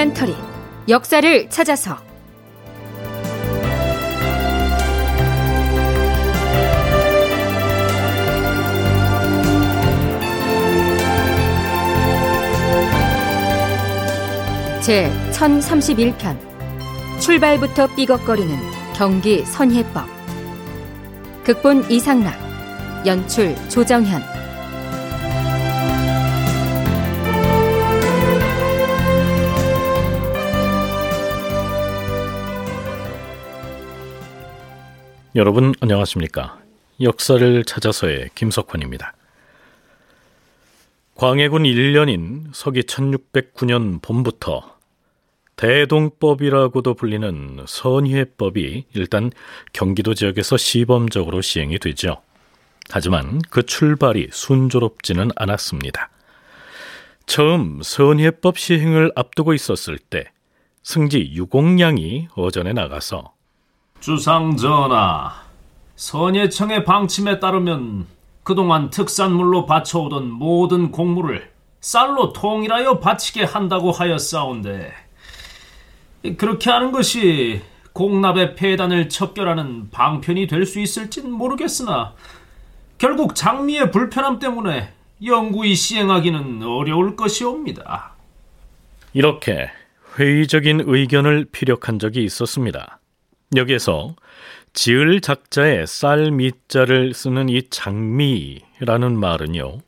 다큐멘터리 역사를 찾아서. 제 1031편 출발부터 삐걱거리는 경기 선예법. 극본 이상락 연출 조정현 여러분 안녕하십니까? 역사를 찾아서의 김석환입니다. 광해군 1년인 서기 1609년 봄부터 대동법이라고도 불리는 선희회법이 일단 경기도 지역에서 시범적으로 시행이 되죠. 하지만 그 출발이 순조롭지는 않았습니다. 처음 선희회법 시행을 앞두고 있었을 때 승지 유공량이 어전에 나가서 주상 전하, 선예청의 방침에 따르면 그동안 특산물로 바쳐오던 모든 곡물을 쌀로 통일하여 바치게 한다고 하였사온데 그렇게 하는 것이 공납의 폐단을 척결하는 방편이 될 수 있을진 모르겠으나 결국 장미의 불편함 때문에 영구히 시행하기는 어려울 것이옵니다. 이렇게 회의적인 의견을 피력한 적이 있었습니다. 여기에서 지을 작자에 쌀 미자를 쓰는 이 장미라는 말은요.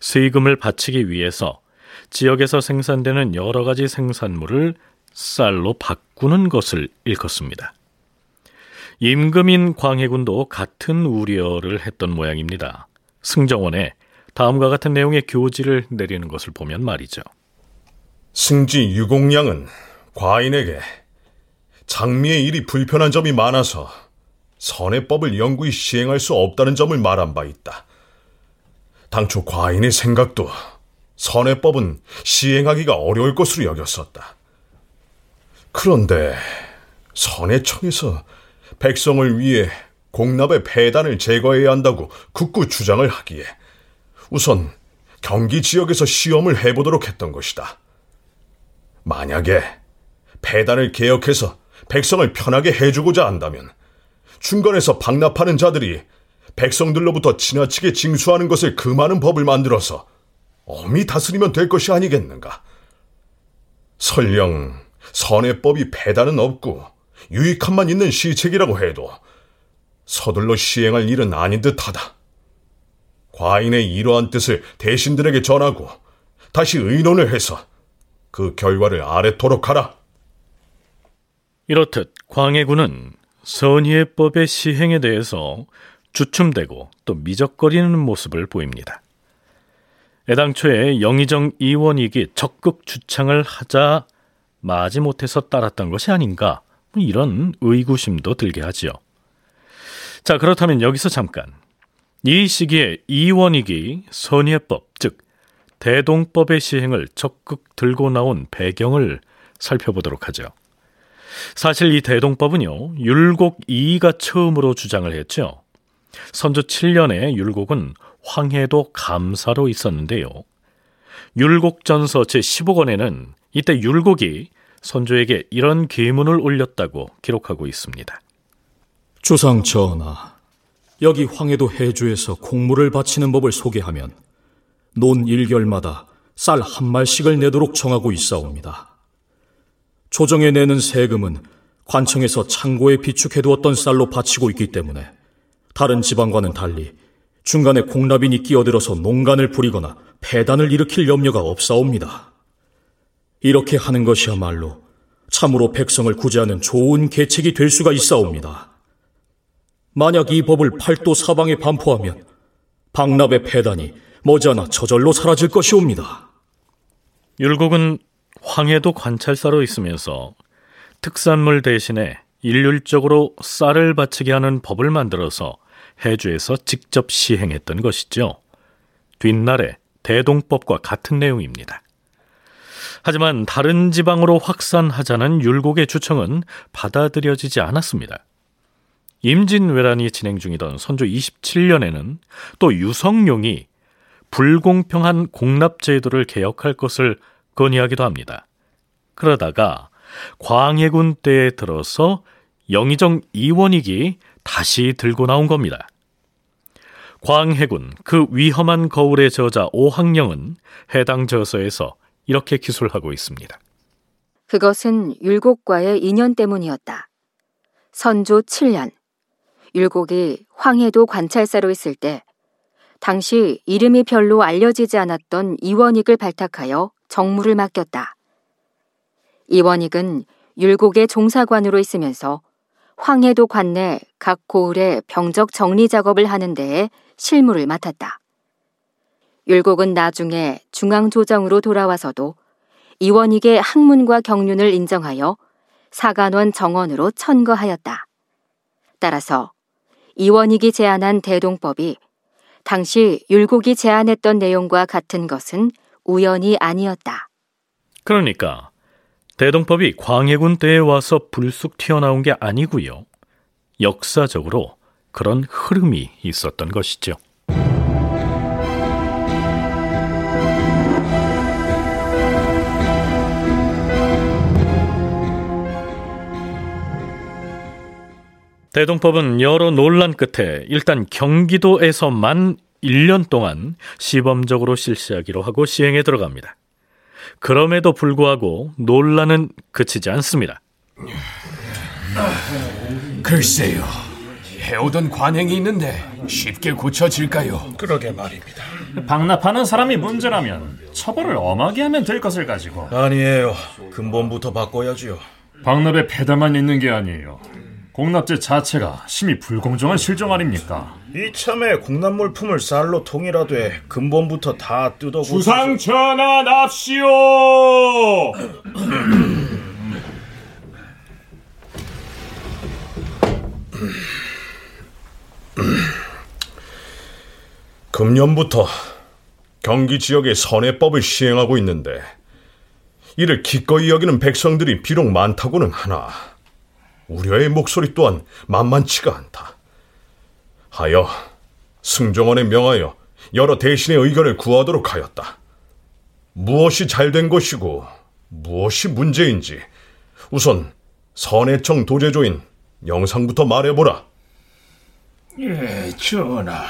세금을 바치기 위해서 지역에서 생산되는 여러 가지 생산물을 쌀로 바꾸는 것을 일컫습니다. 임금인 광해군도 같은 우려를 했던 모양입니다. 승정원에 다음과 같은 내용의 교지를 내리는 것을 보면 말이죠. 승지 유공량은 과인에게 장미의 일이 불편한 점이 많아서 선해법을 영구히 시행할 수 없다는 점을 말한 바 있다. 당초 과인의 생각도 선해법은 시행하기가 어려울 것으로 여겼었다. 그런데 선해청에서 백성을 위해 공납의 폐단을 제거해야 한다고 굳고 주장을 하기에 우선 경기 지역에서 시험을 해보도록 했던 것이다. 만약에 폐단을 개혁해서 백성을 편하게 해주고자 한다면 중간에서 방납하는 자들이 백성들로부터 지나치게 징수하는 것을 금하는 법을 만들어서 엄히 다스리면 될 것이 아니겠는가. 설령 선해법이 폐단은 없고 유익함만 있는 시책이라고 해도 서둘러 시행할 일은 아닌 듯하다. 과인의 이러한 뜻을 대신들에게 전하고 다시 의논을 해서 그 결과를 아래토록 하라. 이렇듯 광해군은 선의법의 시행에 대해서 주춤대고 또 미적거리는 모습을 보입니다. 애당초에 영의정 이원익이 적극 주창을 하자 마지못해서 따랐던 것이 아닌가 이런 의구심도 들게 하지요. 자 그렇다면 여기서 잠깐 이 시기에 이원익이 선의법 즉 대동법의 시행을 적극 들고 나온 배경을 살펴보도록 하죠. 사실 이 대동법은요, 율곡 이가 처음으로 주장을 했죠. 선조 7년에 율곡은 황해도 감사로 있었는데요. 율곡전서 제15권에는 이때 율곡이 선조에게 이런 계문을 올렸다고 기록하고 있습니다. 주상 전하, 여기 황해도 해주에서 공물을 바치는 법을 소개하면 논 일결마다 쌀 한 말씩을 내도록 정하고 있사옵니다. 조정에 내는 세금은 관청에서 창고에 비축해두었던 쌀로 바치고 있기 때문에 다른 지방과는 달리 중간에 공납인이 끼어들어서 농간을 부리거나 폐단을 일으킬 염려가 없사옵니다. 이렇게 하는 것이야말로 참으로 백성을 구제하는 좋은 계책이 될 수가 있사옵니다. 만약 이 법을 팔도 사방에 반포하면 박납의 폐단이 머지않아 저절로 사라질 것이옵니다. 율곡은 황해도 관찰사로 있으면서 특산물 대신에 일률적으로 쌀을 바치게 하는 법을 만들어서 해주에서 직접 시행했던 것이죠. 뒷날에 대동법과 같은 내용입니다. 하지만 다른 지방으로 확산하자는 율곡의 주청은 받아들여지지 않았습니다. 임진왜란이 진행 중이던 선조 27년에는 또 유성룡이 불공평한 공납제도를 개혁할 것을 건의하기도 합니다. 그러다가 광해군 때에 들어서 영의정 이원익이 다시 들고 나온 겁니다. 광해군 그 위험한 거울의 저자 오학령은 해당 저서에서 이렇게 기술하고 있습니다. 그것은 율곡과의 인연 때문이었다. 선조 7년, 율곡이 황해도 관찰사로 있을 때 당시 이름이 별로 알려지지 않았던 이원익을 발탁하여 정무를 맡겼다. 이원익은 율곡의 종사관으로 있으면서 황해도 관내 각 고을의 병적 정리 작업을 하는 데에 실무를 맡았다. 율곡은 나중에 중앙조정으로 돌아와서도 이원익의 학문과 경륜을 인정하여 사간원 정원으로 천거하였다. 따라서 이원익이 제안한 대동법이 당시 율곡이 제안했던 내용과 같은 것은 우연이 아니었다. 그러니까 대동법이 광해군 때에 와서 불쑥 튀어나온 게 아니고요. 역사적으로 그런 흐름이 있었던 것이죠. 대동법은 여러 논란 끝에 일단 경기도에서만 1년 동안 시범적으로 실시하기로 하고 시행에 들어갑니다. 그럼에도 불구하고 논란은 그치지 않습니다. 글쎄요. 해오던 관행이 있는데 쉽게 고쳐질까요? 그러게 말입니다. 방납하는 사람이 문제라면 처벌을 엄하게 하면 될 것을 가지고 아니에요. 근본부터 바꿔야지요. 방납에 배다만 있는 게 아니에요. 공납제 자체가 심히 불공정한 실정 아닙니까? 이참에 공납 물품을 쌀로 통일하되 근본부터 다 뜯어고 주상 전하 납시오. 금년부터 경기 지역의 선해법을 시행하고 있는데 이를 기꺼이 여기는 백성들이 비록 많다고는 하나 우려의 목소리 또한 만만치가 않다. 하여 승정원에 명하여 여러 대신의 의견을 구하도록 하였다. 무엇이 잘된 것이고 무엇이 문제인지 우선 선해청 도제조인 영상부터 말해보라. 예, 전하.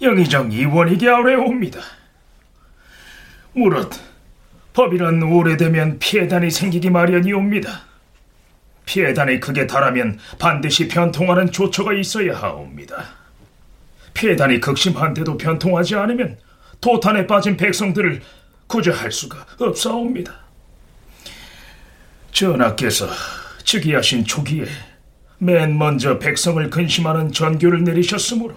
영의정 이원익이 아래옵니다. 무릇 법이란 오래되면 피해단이 생기기 마련이옵니다. 피해단이 극에 달하면 반드시 변통하는 조처가 있어야 하옵니다. 피해단이 극심한데도 변통하지 않으면 도탄에 빠진 백성들을 구제할 수가 없사옵니다. 전하께서 즉위하신 초기에 맨 먼저 백성을 근심하는 전교를 내리셨으므로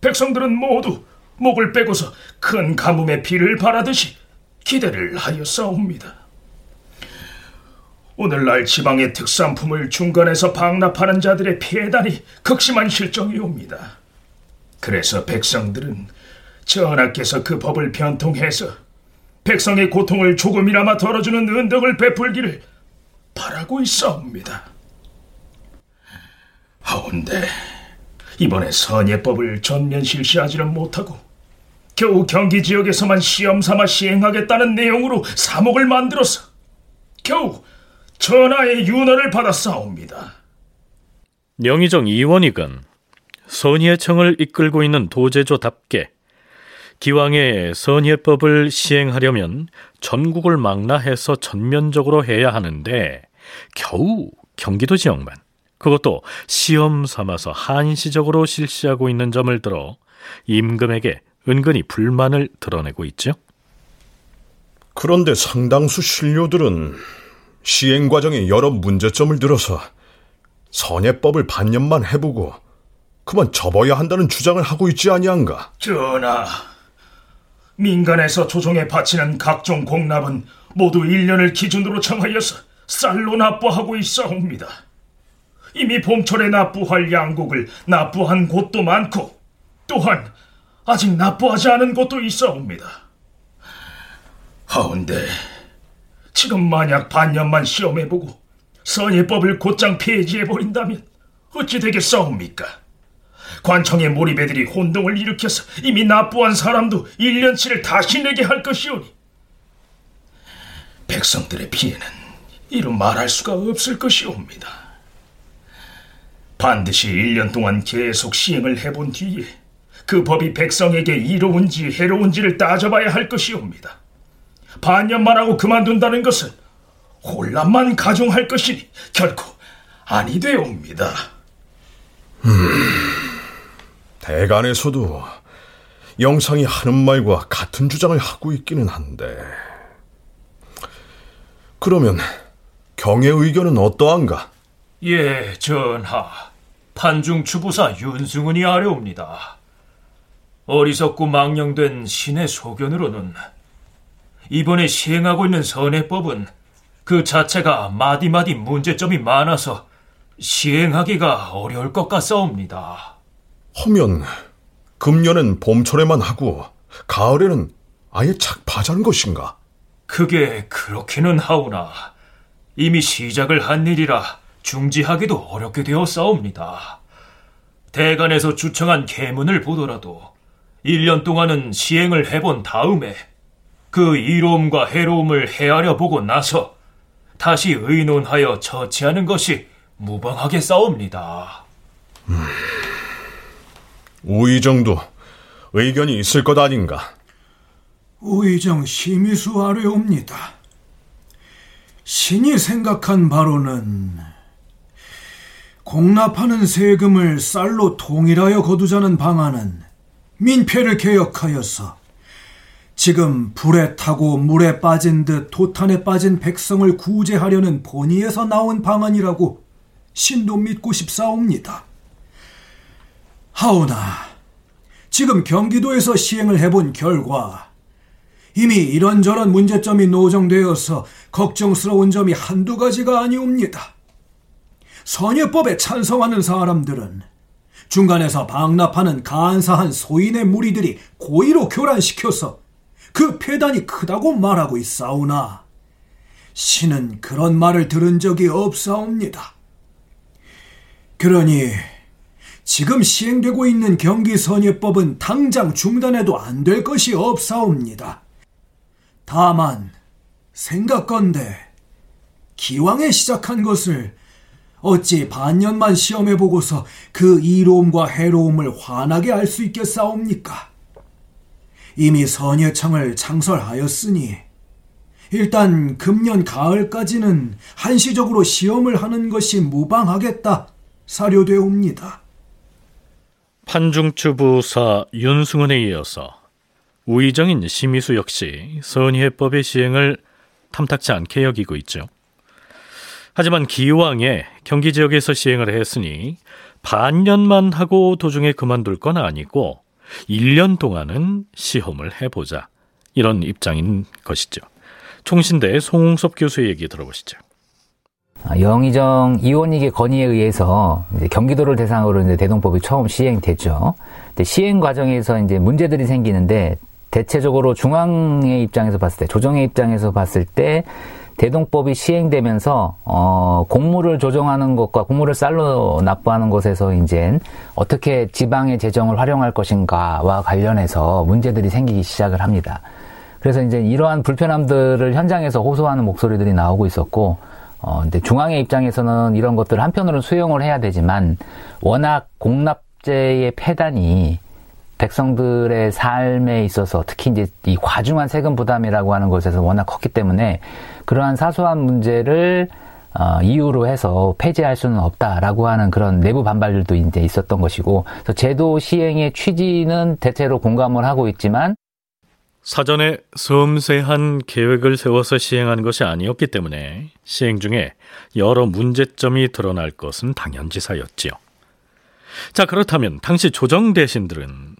백성들은 모두 목을 빼고서 큰 가뭄의 비를 바라듯이 기대를 하였사옵니다. 오늘날 지방의 특산품을 중간에서 방납하는 자들의 피해단이 극심한 실정이옵니다. 그래서 백성들은 전하께서 그 법을 변통해서 백성의 고통을 조금이나마 덜어주는 은덕을 베풀기를 바라고 있사옵니다. 하온데 이번에 선예법을 전면 실시하지는 못하고 겨우 경기 지역에서만 시험 삼아 시행하겠다는 내용으로 사목을 만들어서 겨우 전하의 윤허를 받았사옵니다. 영의정 이원익은 선예청을 이끌고 있는 도제조답게 기왕에 선예법을 시행하려면 전국을 망라해서 전면적으로 해야 하는데 겨우 경기도 지역만 그것도 시험 삼아서 한시적으로 실시하고 있는 점을 들어 임금에게 은근히 불만을 드러내고 있죠. 그런데 상당수 신료들은 시행 과정에 여러 문제점을 들어서 선예법을 반년만 해보고 그만 접어야 한다는 주장을 하고 있지 아니한가? 전하, 민간에서 조정에 바치는 각종 공납은 모두 1년을 기준으로 정하여서 쌀로 납부하고 있사옵니다. 이미 봄철에 납부할 양곡을 납부한 곳도 많고 또한 아직 납부하지 않은 곳도 있사옵니다. 하운데 지금 만약 반년만 시험해보고 선예법을 곧장 폐지해버린다면 어찌 되겠사옵니까? 관청의 몰입애들이 혼동을 일으켜서 이미 납부한 사람도 1년치를 다시 내게 할 것이오니 백성들의 피해는 이루 말할 수가 없을 것이옵니다. 반드시 1년 동안 계속 시행을 해본 뒤에 그 법이 백성에게 이로운지 해로운지를 따져봐야 할 것이옵니다. 반년만 하고 그만둔다는 것은 혼란만 가중할 것이니 결코 아니 되옵니다. 음, 대간에서도 영상이 하는 말과 같은 주장을 하고 있기는 한데 그러면 경의 의견은 어떠한가? 예, 전하. 판중 추부사 윤승은이 아뢰옵니다. 어리석고 망령된 신의 소견으로는 이번에 시행하고 있는 선해법은 그 자체가 마디마디 문제점이 많아서 시행하기가 어려울 것 같사옵니다. 하면 금년엔 봄철에만 하고 가을에는 아예 착파자는 것인가? 그게 그렇기는 하오나 이미 시작을 한 일이라 중지하기도 어렵게 되어 싸웁니다. 대간에서 주청한 계문을 보더라도 1년 동안은 시행을 해본 다음에 그 이로움과 해로움을 헤아려 보고 나서 다시 의논하여 처치하는 것이 무방하게 싸웁니다. 음, 우의정도 의견이 있을 것 아닌가? 우의정 심의수 아래옵니다. 신이 생각한 바로는 공납하는 세금을 쌀로 통일하여 거두자는 방안은 민폐를 개혁하여서 지금 불에 타고 물에 빠진 듯 도탄에 빠진 백성을 구제하려는 본의에서 나온 방안이라고 신도 믿고 싶사옵니다. 하오나 지금 경기도에서 시행을 해본 결과 이미 이런저런 문제점이 노정되어서 걱정스러운 점이 한두 가지가 아니옵니다. 선예법에 찬성하는 사람들은 중간에서 방납하는 간사한 소인의 무리들이 고의로 교란시켜서 그 폐단이 크다고 말하고 있사오나 신은 그런 말을 들은 적이 없사옵니다. 그러니 지금 시행되고 있는 경기선예법은 당장 중단해도 안 될 것이 없사옵니다. 다만 생각건대 기왕에 시작한 것을 어찌 반년만 시험해 보고서 그 이로움과 해로움을 환하게 알 수 있겠사옵니까? 이미 선예청을 창설하였으니 일단 금년 가을까지는 한시적으로 시험을 하는 것이 무방하겠다 사료되옵니다. 판중추 부사 윤승은에 이어서 우의정인 심의수 역시 선예법의 시행을 탐탁치 않게 여기고 있죠. 하지만 기왕에 경기 지역에서 시행을 했으니 반년만 하고 도중에 그만둘 건 아니고 1년 동안은 시험을 해보자. 이런 입장인 것이죠. 총신대 송웅섭 교수의 얘기 들어보시죠. 아, 영의정 이원익의 건의에 의해서 경기도를 대상으로 이제 대동법이 처음 시행됐죠. 시행 과정에서 이제 문제들이 생기는데 대체적으로 중앙의 입장에서 봤을 때, 조정의 입장에서 봤을 때 대동법이 시행되면서 어, 공무를 조정하는 것과 공무를 쌀로 납부하는 것에서 이제 어떻게 지방의 재정을 활용할 것인가와 관련해서 문제들이 생기기 시작을 합니다. 그래서 이제 이러한 불편함들을 현장에서 호소하는 목소리들이 나오고 있었고, 어, 근데 중앙의 입장에서는 이런 것들을 한편으로는 수용을 해야 되지만, 워낙 공납제의 폐단이 백성들의 삶에 있어서 특히 이제 이 과중한 세금 부담이라고 하는 것에서 워낙 컸기 때문에 그러한 사소한 문제를 어, 이유로 해서 폐지할 수는 없다라고 하는 그런 내부 반발들도 이제 있었던 것이고, 그래서 제도 시행의 취지는 대체로 공감을 하고 있지만 사전에 섬세한 계획을 세워서 시행한 것이 아니었기 때문에 시행 중에 여러 문제점이 드러날 것은 당연지사였지요. 자, 그렇다면 당시 조정 대신들은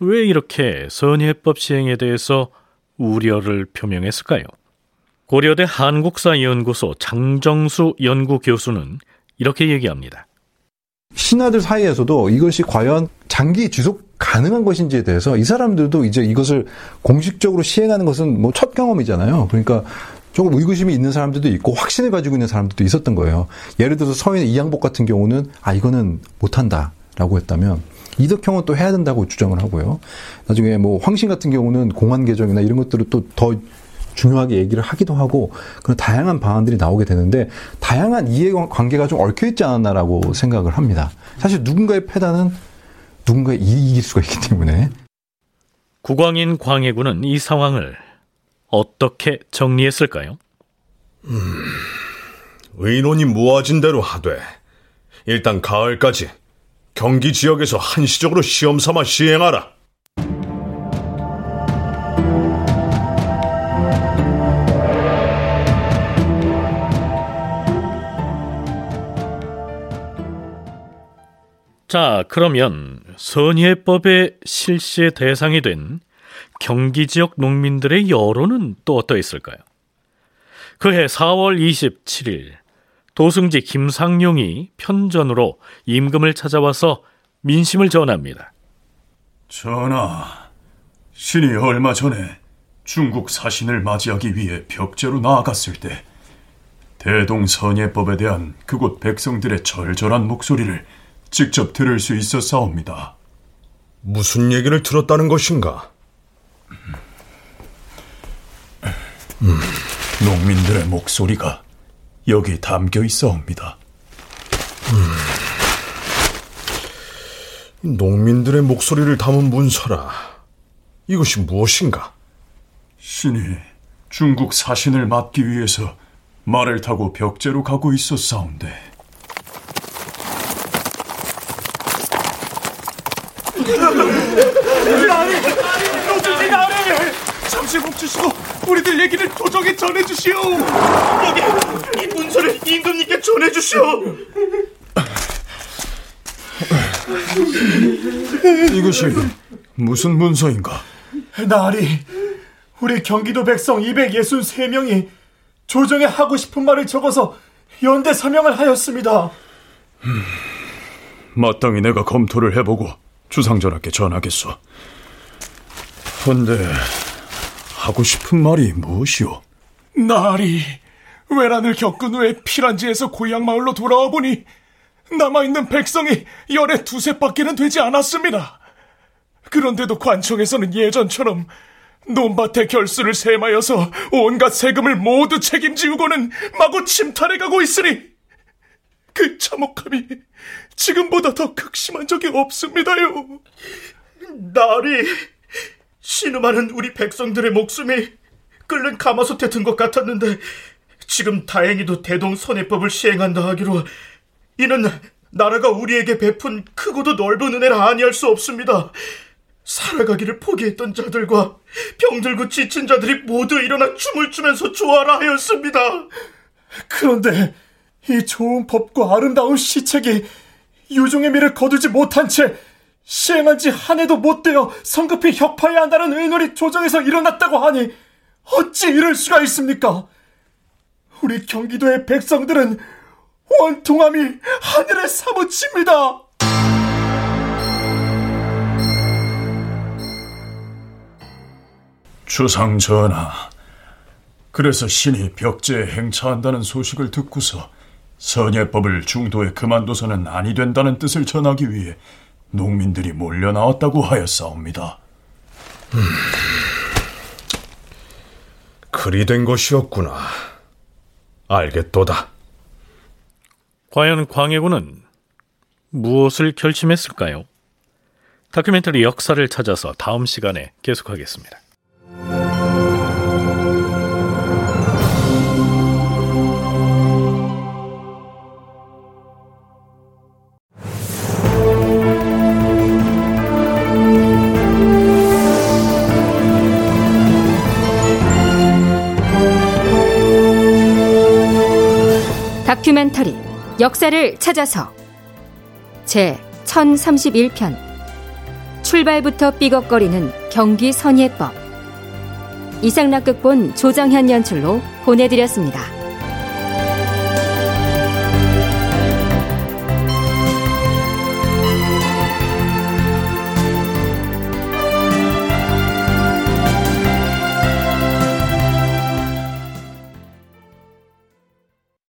왜 이렇게 선예법 시행에 대해서 우려를 표명했을까요? 고려대 한국사연구소 장정수 연구교수는 이렇게 얘기합니다. 신하들 사이에서도 이것이 과연 장기 지속 가능한 것인지에 대해서 이 사람들도 이제 이것을 공식적으로 시행하는 것은 뭐 첫 경험이잖아요. 그러니까 조금 의구심이 있는 사람들도 있고 확신을 가지고 있는 사람들도 있었던 거예요. 예를 들어서 서인의 이양복 같은 경우는 아 이거는 못한다라고 했다면 이덕형은 또 해야 된다고 주장을 하고요. 나중에 뭐 황신 같은 경우는 공안 개정이나 이런 것들을 또 더 중요하게 얘기를 하기도 하고 그런 다양한 방안들이 나오게 되는데 다양한 이해관계가 좀 얽혀 있지 않았나라고 생각을 합니다. 사실 누군가의 패단은 누군가의 이익일 수가 있기 때문에 국왕인 광해군은 이 상황을 어떻게 정리했을까요? 음, 의논이 모아진 대로 하되 일단 가을까지 경기 지역에서 한시적으로 시험 삼아 시행하라. 자, 그러면 선예법의 실시의 대상이 된 경기 지역 농민들의 여론은 또 어떠했을까요? 그해 4월 27일 도승지 김상용이 편전으로 임금을 찾아와서 민심을 전합니다. 전하, 신이 얼마 전에 중국 사신을 맞이하기 위해 벽제로 나아갔을 때 대동선예법에 대한 그곳 백성들의 절절한 목소리를 직접 들을 수 있었사옵니다. 무슨 얘기를 들었다는 것인가? 음, 농민들의 목소리가 여기 담겨 있어옵니다. 음, 농민들의 목소리를 담은 문서라. 이것이 무엇인가? 신이 중국 사신을 맞기 위해서 말을 타고 벽제로 가고 있었사온데 나리! 노준지 나리! 잠시 멈추시고 우리들 얘기를 도정에 전해주시오! 여기 이 문서를 임금님께 전해주시오! 이것이 무슨 문서인가? 나리, 우리 경기도 백성 263명이 조정에 하고 싶은 말을 적어서 연대 사명을 하였습니다. 음, 마땅히 내가 검토를 해보고 주상전하께 전하겠소. 근데 하고 싶은 말이 무엇이오? 나리, 외란을 겪은 후에 피란지에서 고향 마을로 돌아와 보니 남아있는 백성이 열에 두세 밖에는 되지 않았습니다. 그런데도 관청에서는 예전처럼 논밭의 결수를 세마여서 온갖 세금을 모두 책임지우고는 마구 침탈해가고 있으니 그 참혹함이 지금보다 더 극심한 적이 없습니다요. 나리, 신음하는 우리 백성들의 목숨이 끓는 가마솥에 든 것 같았는데 지금 다행히도 대동선해법을 시행한다 하기로 이는 나라가 우리에게 베푼 크고도 넓은 은혜라 아니할 수 없습니다. 살아가기를 포기했던 자들과 병들고 지친 자들이 모두 일어나 춤을 추면서 좋아라 하였습니다. 그런데 이 좋은 법과 아름다운 시책이 유종의 미를 거두지 못한 채 시행한 지 한 해도 못 되어 성급히 혁파해야 한다는 의논이 조정에서 일어났다고 하니 어찌 이럴 수가 있습니까? 우리 경기도의 백성들은 원통함이 하늘에 사무칩니다. 주상 전하, 그래서 신이 벽제에 행차한다는 소식을 듣고서 선예법을 중도에 그만둬서는 아니 된다는 뜻을 전하기 위해 농민들이 몰려 나왔다고 하였사옵니다. 음, 그리 된 것이었구나. 알겠도다. 과연 광해군은 무엇을 결심했을까요? 다큐멘터리 역사를 찾아서 다음 시간에 계속하겠습니다. 다큐멘터리 역사를 찾아서 제 1031편 출발부터 삐걱거리는 경기 선예법 이상락 극본 조정현 연출로 보내드렸습니다.